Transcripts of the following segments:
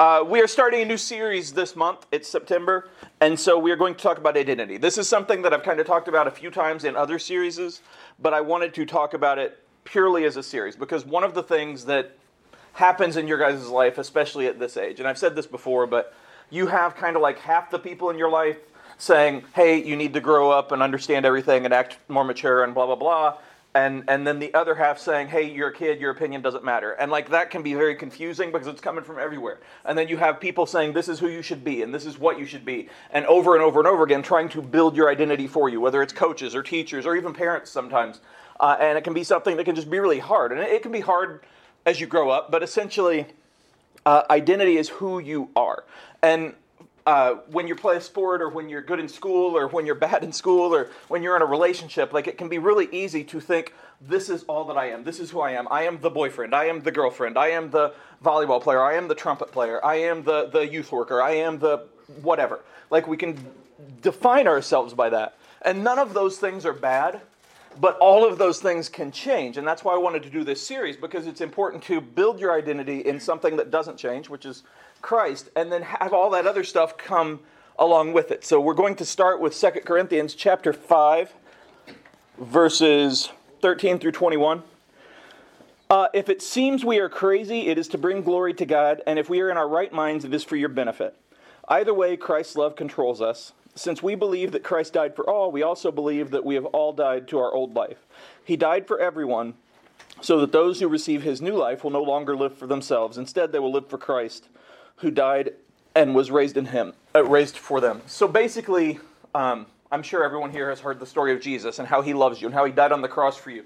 Uh, we are starting a new series this month. It's September, and so we are going to talk about identity. This is something that I've kind of talked about a few times in other series, but I wanted to talk about it purely as a series because one of the things that happens in your guys' life, especially at this age, and I've said this before, but you have kind of like half the people in your life saying, hey, you need to grow up and understand everything and act more mature and blah, blah, blah and and then the other half saying hey you're a kid your opinion doesn't matter. And like that can be very confusing because it's coming from everywhere. And then you have people saying this is who you should be and this is what you should be and over and over and over again trying to build your identity for you whether it's coaches or teachers or even parents sometimes. Uh, and it can be something that can just be really hard. And it can be hard as you grow up but essentially uh, identity is who you are. And uh, when you play a sport or when you're good in school or when you're bad in school or when you're in a relationship, like it can be really easy to think, this is all that I am. This is who I am. I am the boyfriend. I am the girlfriend. I am the volleyball player. I am the trumpet player. I am the, the youth worker. I am the whatever. Like we can define ourselves by that. And none of those things are bad, but all of those things can change. And that's why I wanted to do this series because it's important to build your identity in something that doesn't change, which is Christ and then have all that other stuff come along with it. So we're going to start with 2 Corinthians chapter 5 verses 13 through 21. Uh, if it seems we are crazy, it is to bring glory to God, and if we are in our right minds, it is for your benefit. Either way, Christ's love controls us. Since we believe that Christ died for all, we also believe that we have all died to our old life. He died for everyone, so that those who receive his new life will no longer live for themselves. Instead, they will live for Christ who died and was raised in him, uh, raised for them. So basically, um, I'm sure everyone here has heard the story of Jesus and how he loves you and how he died on the cross for you.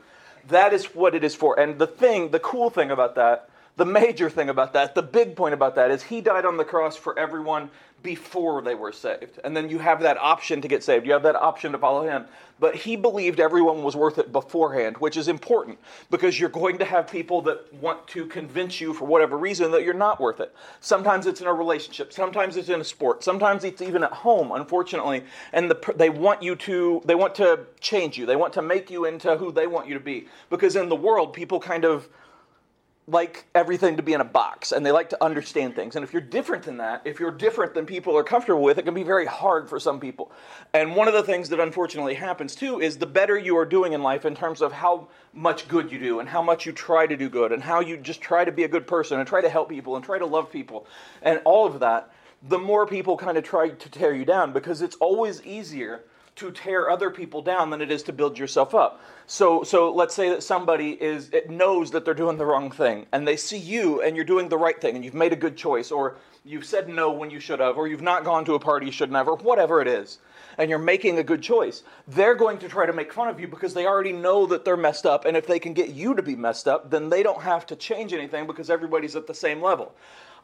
That is what it is for. And the thing, the cool thing about that, the major thing about that, the big point about that is he died on the cross for everyone before they were saved. And then you have that option to get saved. You have that option to follow him. But he believed everyone was worth it beforehand, which is important because you're going to have people that want to convince you for whatever reason that you're not worth it. Sometimes it's in a relationship, sometimes it's in a sport, sometimes it's even at home, unfortunately. And the, they want you to they want to change you. They want to make you into who they want you to be because in the world people kind of like everything to be in a box and they like to understand things. And if you're different than that, if you're different than people are comfortable with, it can be very hard for some people. And one of the things that unfortunately happens too is the better you are doing in life in terms of how much good you do and how much you try to do good and how you just try to be a good person and try to help people and try to love people and all of that, the more people kind of try to tear you down because it's always easier to tear other people down than it is to build yourself up. So, so let's say that somebody is it knows that they're doing the wrong thing, and they see you and you're doing the right thing, and you've made a good choice, or you've said no when you should have, or you've not gone to a party you shouldn't have, or whatever it is, and you're making a good choice. They're going to try to make fun of you because they already know that they're messed up, and if they can get you to be messed up, then they don't have to change anything because everybody's at the same level.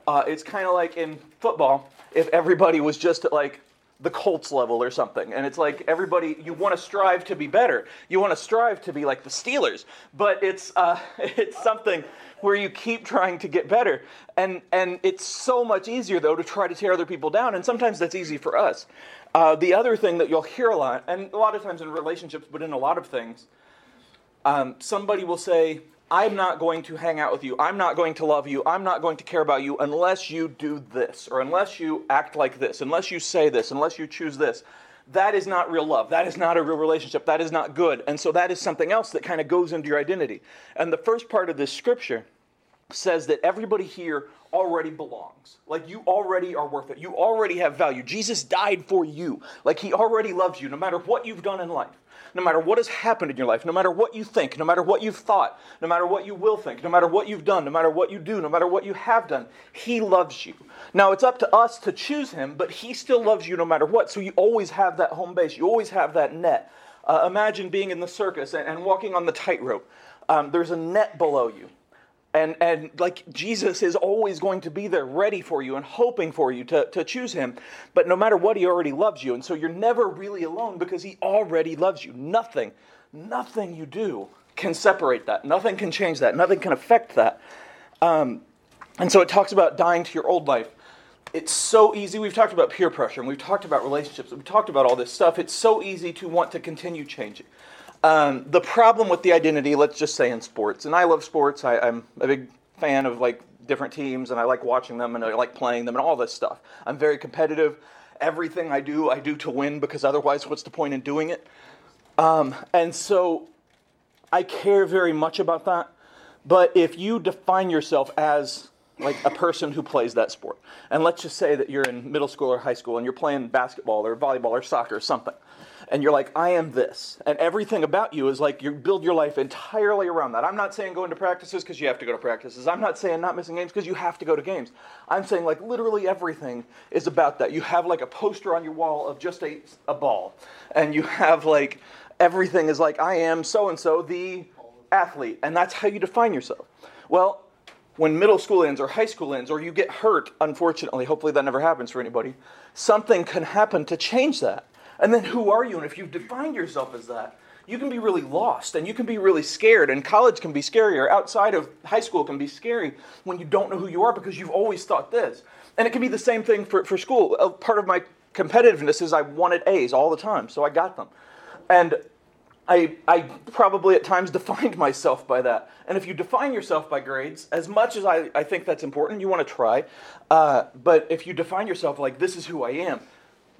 Uh, it's kind of like in football, if everybody was just at like the Colts level or something. And it's like everybody, you want to strive to be better. You want to strive to be like the Steelers. But it's, uh, it's something where you keep trying to get better. And, and it's so much easier, though, to try to tear other people down. And sometimes that's easy for us. Uh, the other thing that you'll hear a lot, and a lot of times in relationships, but in a lot of things, um, somebody will say, I'm not going to hang out with you. I'm not going to love you. I'm not going to care about you unless you do this, or unless you act like this, unless you say this, unless you choose this. That is not real love. That is not a real relationship. That is not good. And so that is something else that kind of goes into your identity. And the first part of this scripture says that everybody here already belongs. Like you already are worth it. You already have value. Jesus died for you. Like he already loves you no matter what you've done in life no matter what has happened in your life, no matter what you think, no matter what you've thought, no matter what you will think, no matter what you've done, no matter what you do, no matter what you have done, He loves you. Now, it's up to us to choose Him, but He still loves you no matter what. So you always have that home base, you always have that net. Uh, imagine being in the circus and, and walking on the tightrope. Um, there's a net below you. And, and like Jesus is always going to be there ready for you and hoping for you to, to choose him. But no matter what, he already loves you. And so you're never really alone because he already loves you. Nothing, nothing you do can separate that. Nothing can change that. Nothing can affect that. Um, and so it talks about dying to your old life. It's so easy. We've talked about peer pressure and we've talked about relationships. We've talked about all this stuff. It's so easy to want to continue changing. Um, the problem with the identity, let's just say in sports, and I love sports, I, am a big fan of like different teams and I like watching them and I like playing them and all this stuff. I'm very competitive. Everything I do, I do to win because otherwise, what's the point in doing it? Um, and so I care very much about that. But if you define yourself as like a person who plays that sport, and let's just say that you're in middle school or high school and you're playing basketball or volleyball or soccer or something, and you're like, I am this, and everything about you is like you build your life entirely around that. I'm not saying going to practices because you have to go to practices. I'm not saying not missing games because you have to go to games. I'm saying like literally everything is about that. You have like a poster on your wall of just a, a ball, and you have like everything is like I am so and so the athlete, and that's how you define yourself. Well, when middle school ends or high school ends, or you get hurt, unfortunately, hopefully that never happens for anybody, something can happen to change that. And then who are you? And if you've defined yourself as that, you can be really lost and you can be really scared. And college can be scarier. Outside of high school can be scary when you don't know who you are because you've always thought this. And it can be the same thing for, for school. Part of my competitiveness is I wanted A's all the time, so I got them. And I, I probably at times defined myself by that. And if you define yourself by grades, as much as I, I think that's important, you want to try. Uh, but if you define yourself like, this is who I am,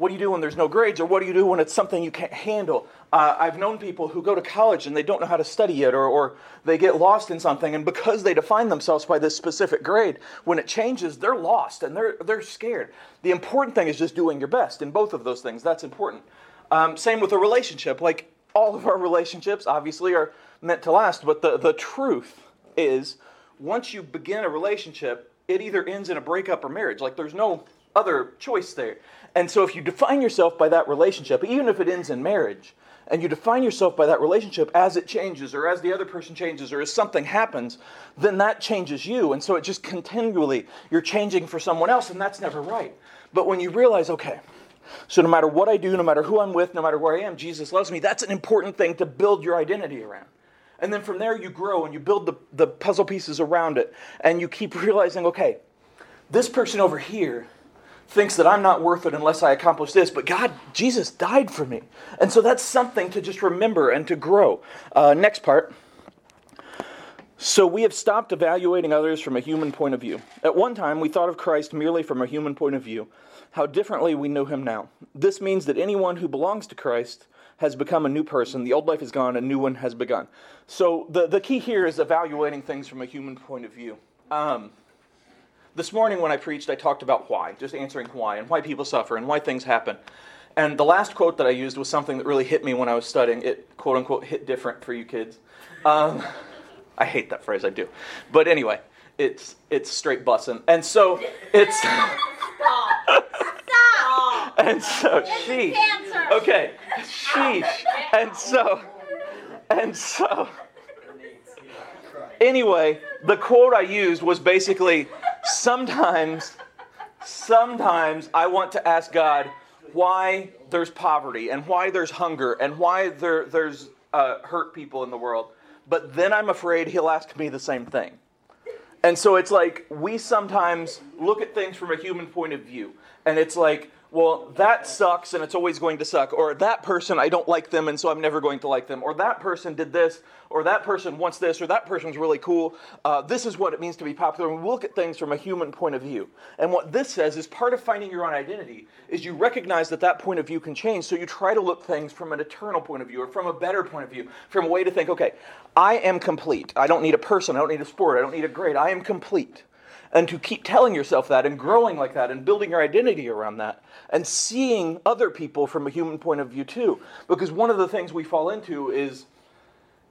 what do you do when there's no grades, or what do you do when it's something you can't handle? Uh, I've known people who go to college and they don't know how to study it or, or they get lost in something, and because they define themselves by this specific grade, when it changes, they're lost and they're, they're scared. The important thing is just doing your best in both of those things. That's important. Um, same with a relationship. Like, all of our relationships obviously are meant to last, but the, the truth is once you begin a relationship, it either ends in a breakup or marriage. Like there's no other choice there. And so if you define yourself by that relationship, even if it ends in marriage, and you define yourself by that relationship as it changes or as the other person changes or as something happens, then that changes you. And so it just continually, you're changing for someone else, and that's never right. But when you realize, okay, so no matter what I do, no matter who I'm with, no matter where I am, Jesus loves me. That's an important thing to build your identity around. And then from there you grow and you build the, the puzzle pieces around it. And you keep realizing, okay, this person over here thinks that I'm not worth it unless I accomplish this, but God, Jesus died for me. And so that's something to just remember and to grow. Uh, next part. So we have stopped evaluating others from a human point of view. At one time, we thought of Christ merely from a human point of view how differently we know him now. This means that anyone who belongs to Christ has become a new person. The old life is gone, a new one has begun. So the, the key here is evaluating things from a human point of view. Um, this morning when I preached, I talked about why, just answering why, and why people suffer, and why things happen. And the last quote that I used was something that really hit me when I was studying. It, quote unquote, hit different for you kids. Um, I hate that phrase, I do. But anyway, it's, it's straight bussin'. And so it's. Stop. Stop. And so, sheesh. Okay, sheesh. And so, and so. Anyway, the quote I used was basically sometimes, sometimes I want to ask God why there's poverty and why there's hunger and why there, there's uh, hurt people in the world. But then I'm afraid He'll ask me the same thing. And so it's like we sometimes look at things from a human point of view. And it's like, well, that sucks and it's always going to suck. Or that person, I don't like them and so I'm never going to like them. Or that person did this, or that person wants this, or that person's really cool. Uh, this is what it means to be popular. And we look at things from a human point of view. And what this says is part of finding your own identity is you recognize that that point of view can change. So you try to look things from an eternal point of view or from a better point of view, from a way to think, okay, I am complete. I don't need a person. I don't need a sport. I don't need a grade. I am complete and to keep telling yourself that and growing like that and building your identity around that and seeing other people from a human point of view too. Because one of the things we fall into is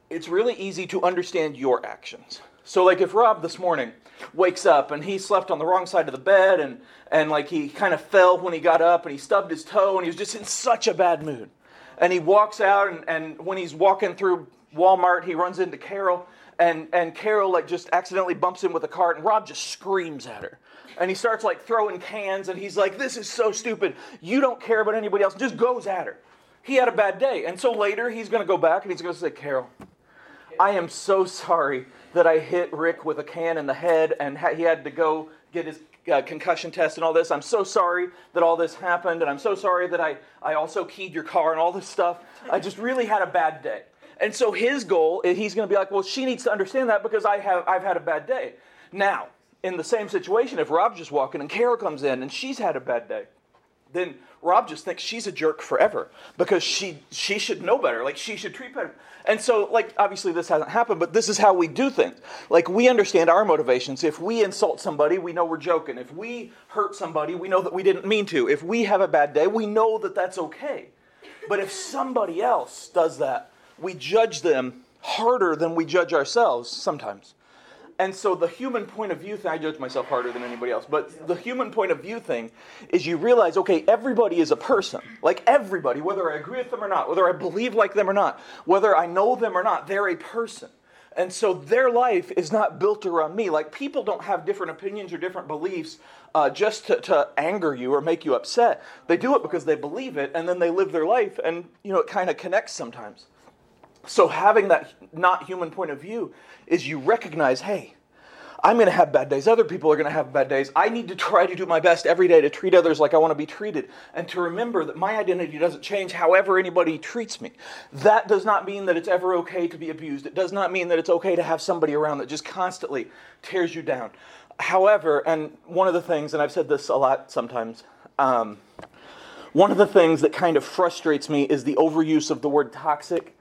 it's really easy to understand your actions. So, like if Rob this morning wakes up and he slept on the wrong side of the bed and, and like he kind of fell when he got up and he stubbed his toe and he was just in such a bad mood. And he walks out and, and when he's walking through Walmart, he runs into Carol and and Carol like just accidentally bumps him with a cart, and Rob just screams at her. And he starts like throwing cans, and he's like, "This is so stupid. You don't care about anybody else." Just goes at her. He had a bad day, and so later he's going to go back and he's going to say, "Carol, I am so sorry that I hit Rick with a can in the head, and ha- he had to go get his uh, concussion test and all this. I'm so sorry that all this happened, and I'm so sorry that I, I also keyed your car and all this stuff. I just really had a bad day. And so his goal, eh, he's going to be like, well, she needs to understand that because I have, I've had a bad day. Now, in the same situation, if Rob's just walking and Carol comes in and she's had a bad day, then Rob just thinks she's a jerk forever because she she should know better. Like she should treat better. And so, like obviously this hasn't happened, but this is how we do things. Like we understand our motivations. If we insult somebody, we know we're joking. If we hurt somebody, we know that we didn't mean to. If we have a bad day, we know that that's okay. But if somebody else does that, we judge them harder than we judge ourselves sometimes. And so the human point of view thing, I judge myself harder than anybody else, but the human point of view thing is you realize, okay, everybody is a person. Like everybody, whether I agree with them or not, whether I believe like them or not, whether I know them or not, they're a person. And so their life is not built around me. Like people don't have different opinions or different beliefs uh, just to, to anger you or make you upset. They do it because they believe it, and then they live their life, and you know it kind of connects sometimes. So having that not human point of view is you recognize, hey, I'm going to have bad days. Other people are going to have bad days. I need to try to do my best every day to treat others like I want to be treated and to remember that my identity doesn't change however anybody treats me. That does not mean that it's ever okay to be abused. It does not mean that it's okay to have somebody around that just constantly tears you down. However, and one of the things, and I've said this a lot sometimes, um, one of the things that kind of frustrates me is the overuse of the word toxic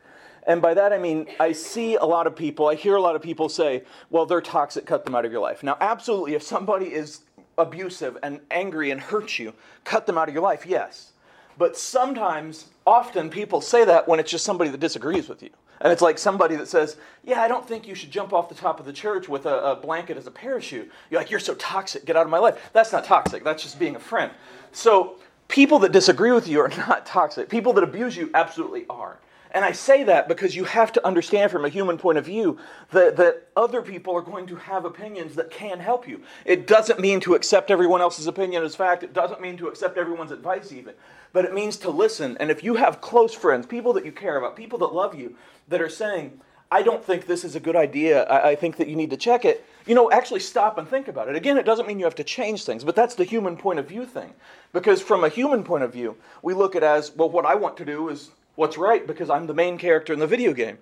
and by that I mean, I see a lot of people, I hear a lot of people say, well, they're toxic, cut them out of your life. Now, absolutely, if somebody is abusive and angry and hurts you, cut them out of your life, yes. But sometimes, often, people say that when it's just somebody that disagrees with you. And it's like somebody that says, Yeah, I don't think you should jump off the top of the church with a, a, blanket as a parachute. You're like, You're so toxic, get out of my life. That's not toxic, that's just being a friend. So, people that disagree with you are not toxic. People that abuse you absolutely are. And I say that because you have to understand from a human point of view that, that other people are going to have opinions that can help you. It doesn't mean to accept everyone else's opinion as fact, it doesn't mean to accept everyone's advice, even. But it means to listen. And if you have close friends, people that you care about, people that love you, that are saying, I don't think this is a good idea, I, I think that you need to check it, you know, actually stop and think about it. Again, it doesn't mean you have to change things, but that's the human point of view thing. Because from a human point of view, we look at as, well, what I want to do is what's right because I'm the main character in the video game.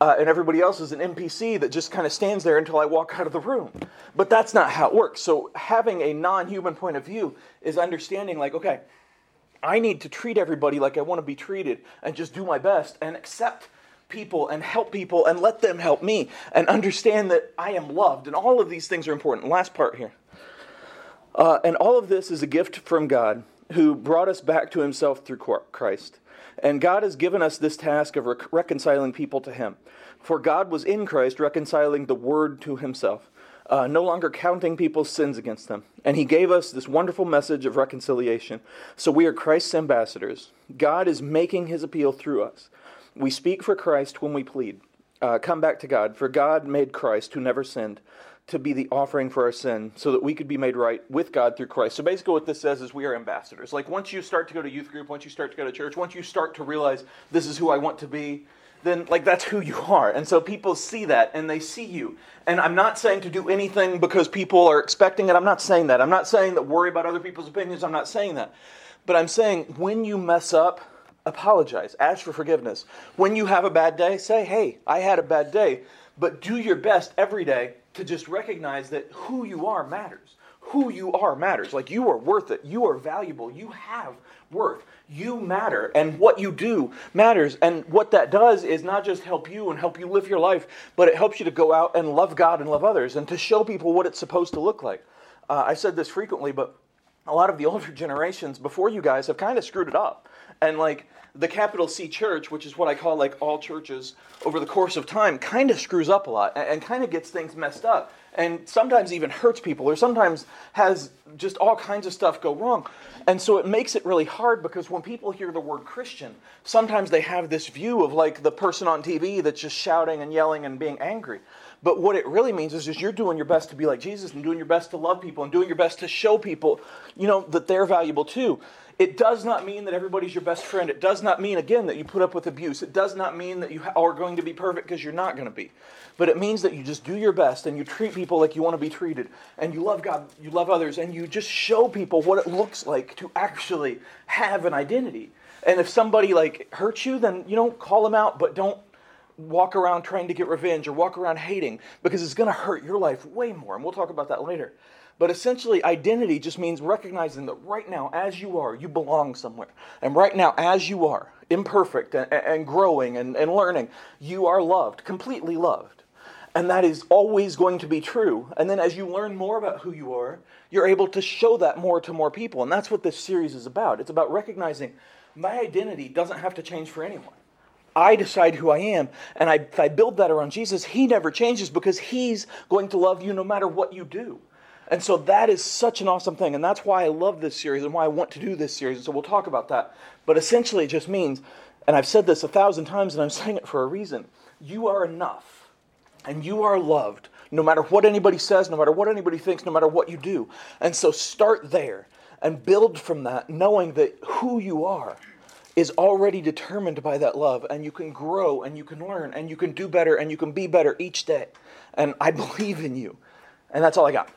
Uh, and everybody else is an NPC that just kind of stands there until I walk out of the room. But that's not how it works. So having a non-human point of view is understanding like, okay, I need to treat everybody like I want to be treated and just do my best and accept people and help people and let them help me and understand that I am loved. And all of these things are important. Last part here. Uh, and all of this is a gift from God who brought us back to himself through Christ. And God has given us this task of rec- reconciling people to Him. For God was in Christ reconciling the Word to Himself, uh, no longer counting people's sins against them. And He gave us this wonderful message of reconciliation. So we are Christ's ambassadors. God is making His appeal through us. We speak for Christ when we plead. Uh, come back to God, for God made Christ, who never sinned, to be the offering for our sin so that we could be made right with God through Christ. So basically, what this says is we are ambassadors. Like, once you start to go to youth group, once you start to go to church, once you start to realize this is who I want to be, then, like, that's who you are. And so people see that and they see you. And I'm not saying to do anything because people are expecting it. I'm not saying that. I'm not saying that worry about other people's opinions. I'm not saying that. But I'm saying when you mess up, apologize, ask for forgiveness. When you have a bad day, say, hey, I had a bad day. But do your best every day to just recognize that who you are matters. Who you are matters. Like you are worth it. You are valuable. You have worth. You matter. And what you do matters. And what that does is not just help you and help you live your life, but it helps you to go out and love God and love others and to show people what it's supposed to look like. Uh, I said this frequently, but a lot of the older generations before you guys have kind of screwed it up. And like, the capital C church, which is what I call like all churches over the course of time, kind of screws up a lot and, and kind of gets things messed up and sometimes even hurts people or sometimes has just all kinds of stuff go wrong. And so it makes it really hard because when people hear the word Christian, sometimes they have this view of like the person on TV that's just shouting and yelling and being angry. But what it really means is just you're doing your best to be like Jesus and doing your best to love people and doing your best to show people, you know, that they're valuable too. It does not mean that everybody's your best friend. It does not mean, again, that you put up with abuse. It does not mean that you are going to be perfect because you're not going to be. But it means that you just do your best and you treat people like you want to be treated. And you love God, you love others, and you just show people what it looks like to actually have an identity. And if somebody like hurts you, then you don't call them out, but don't walk around trying to get revenge or walk around hating because it's going to hurt your life way more. And we'll talk about that later. But essentially, identity just means recognizing that right now, as you are, you belong somewhere. And right now, as you are, imperfect and, and growing and, and learning, you are loved, completely loved. And that is always going to be true. And then as you learn more about who you are, you're able to show that more to more people. And that's what this series is about. It's about recognizing my identity doesn't have to change for anyone. I decide who I am, and I, if I build that around Jesus, He never changes because He's going to love you no matter what you do. And so that is such an awesome thing, and that's why I love this series and why I want to do this series. And so we'll talk about that. But essentially, it just means, and I've said this a thousand times, and I'm saying it for a reason you are enough, and you are loved no matter what anybody says, no matter what anybody thinks, no matter what you do. And so start there and build from that, knowing that who you are is already determined by that love, and you can grow and you can learn and you can do better and you can be better each day. And I believe in you. And that's all I got.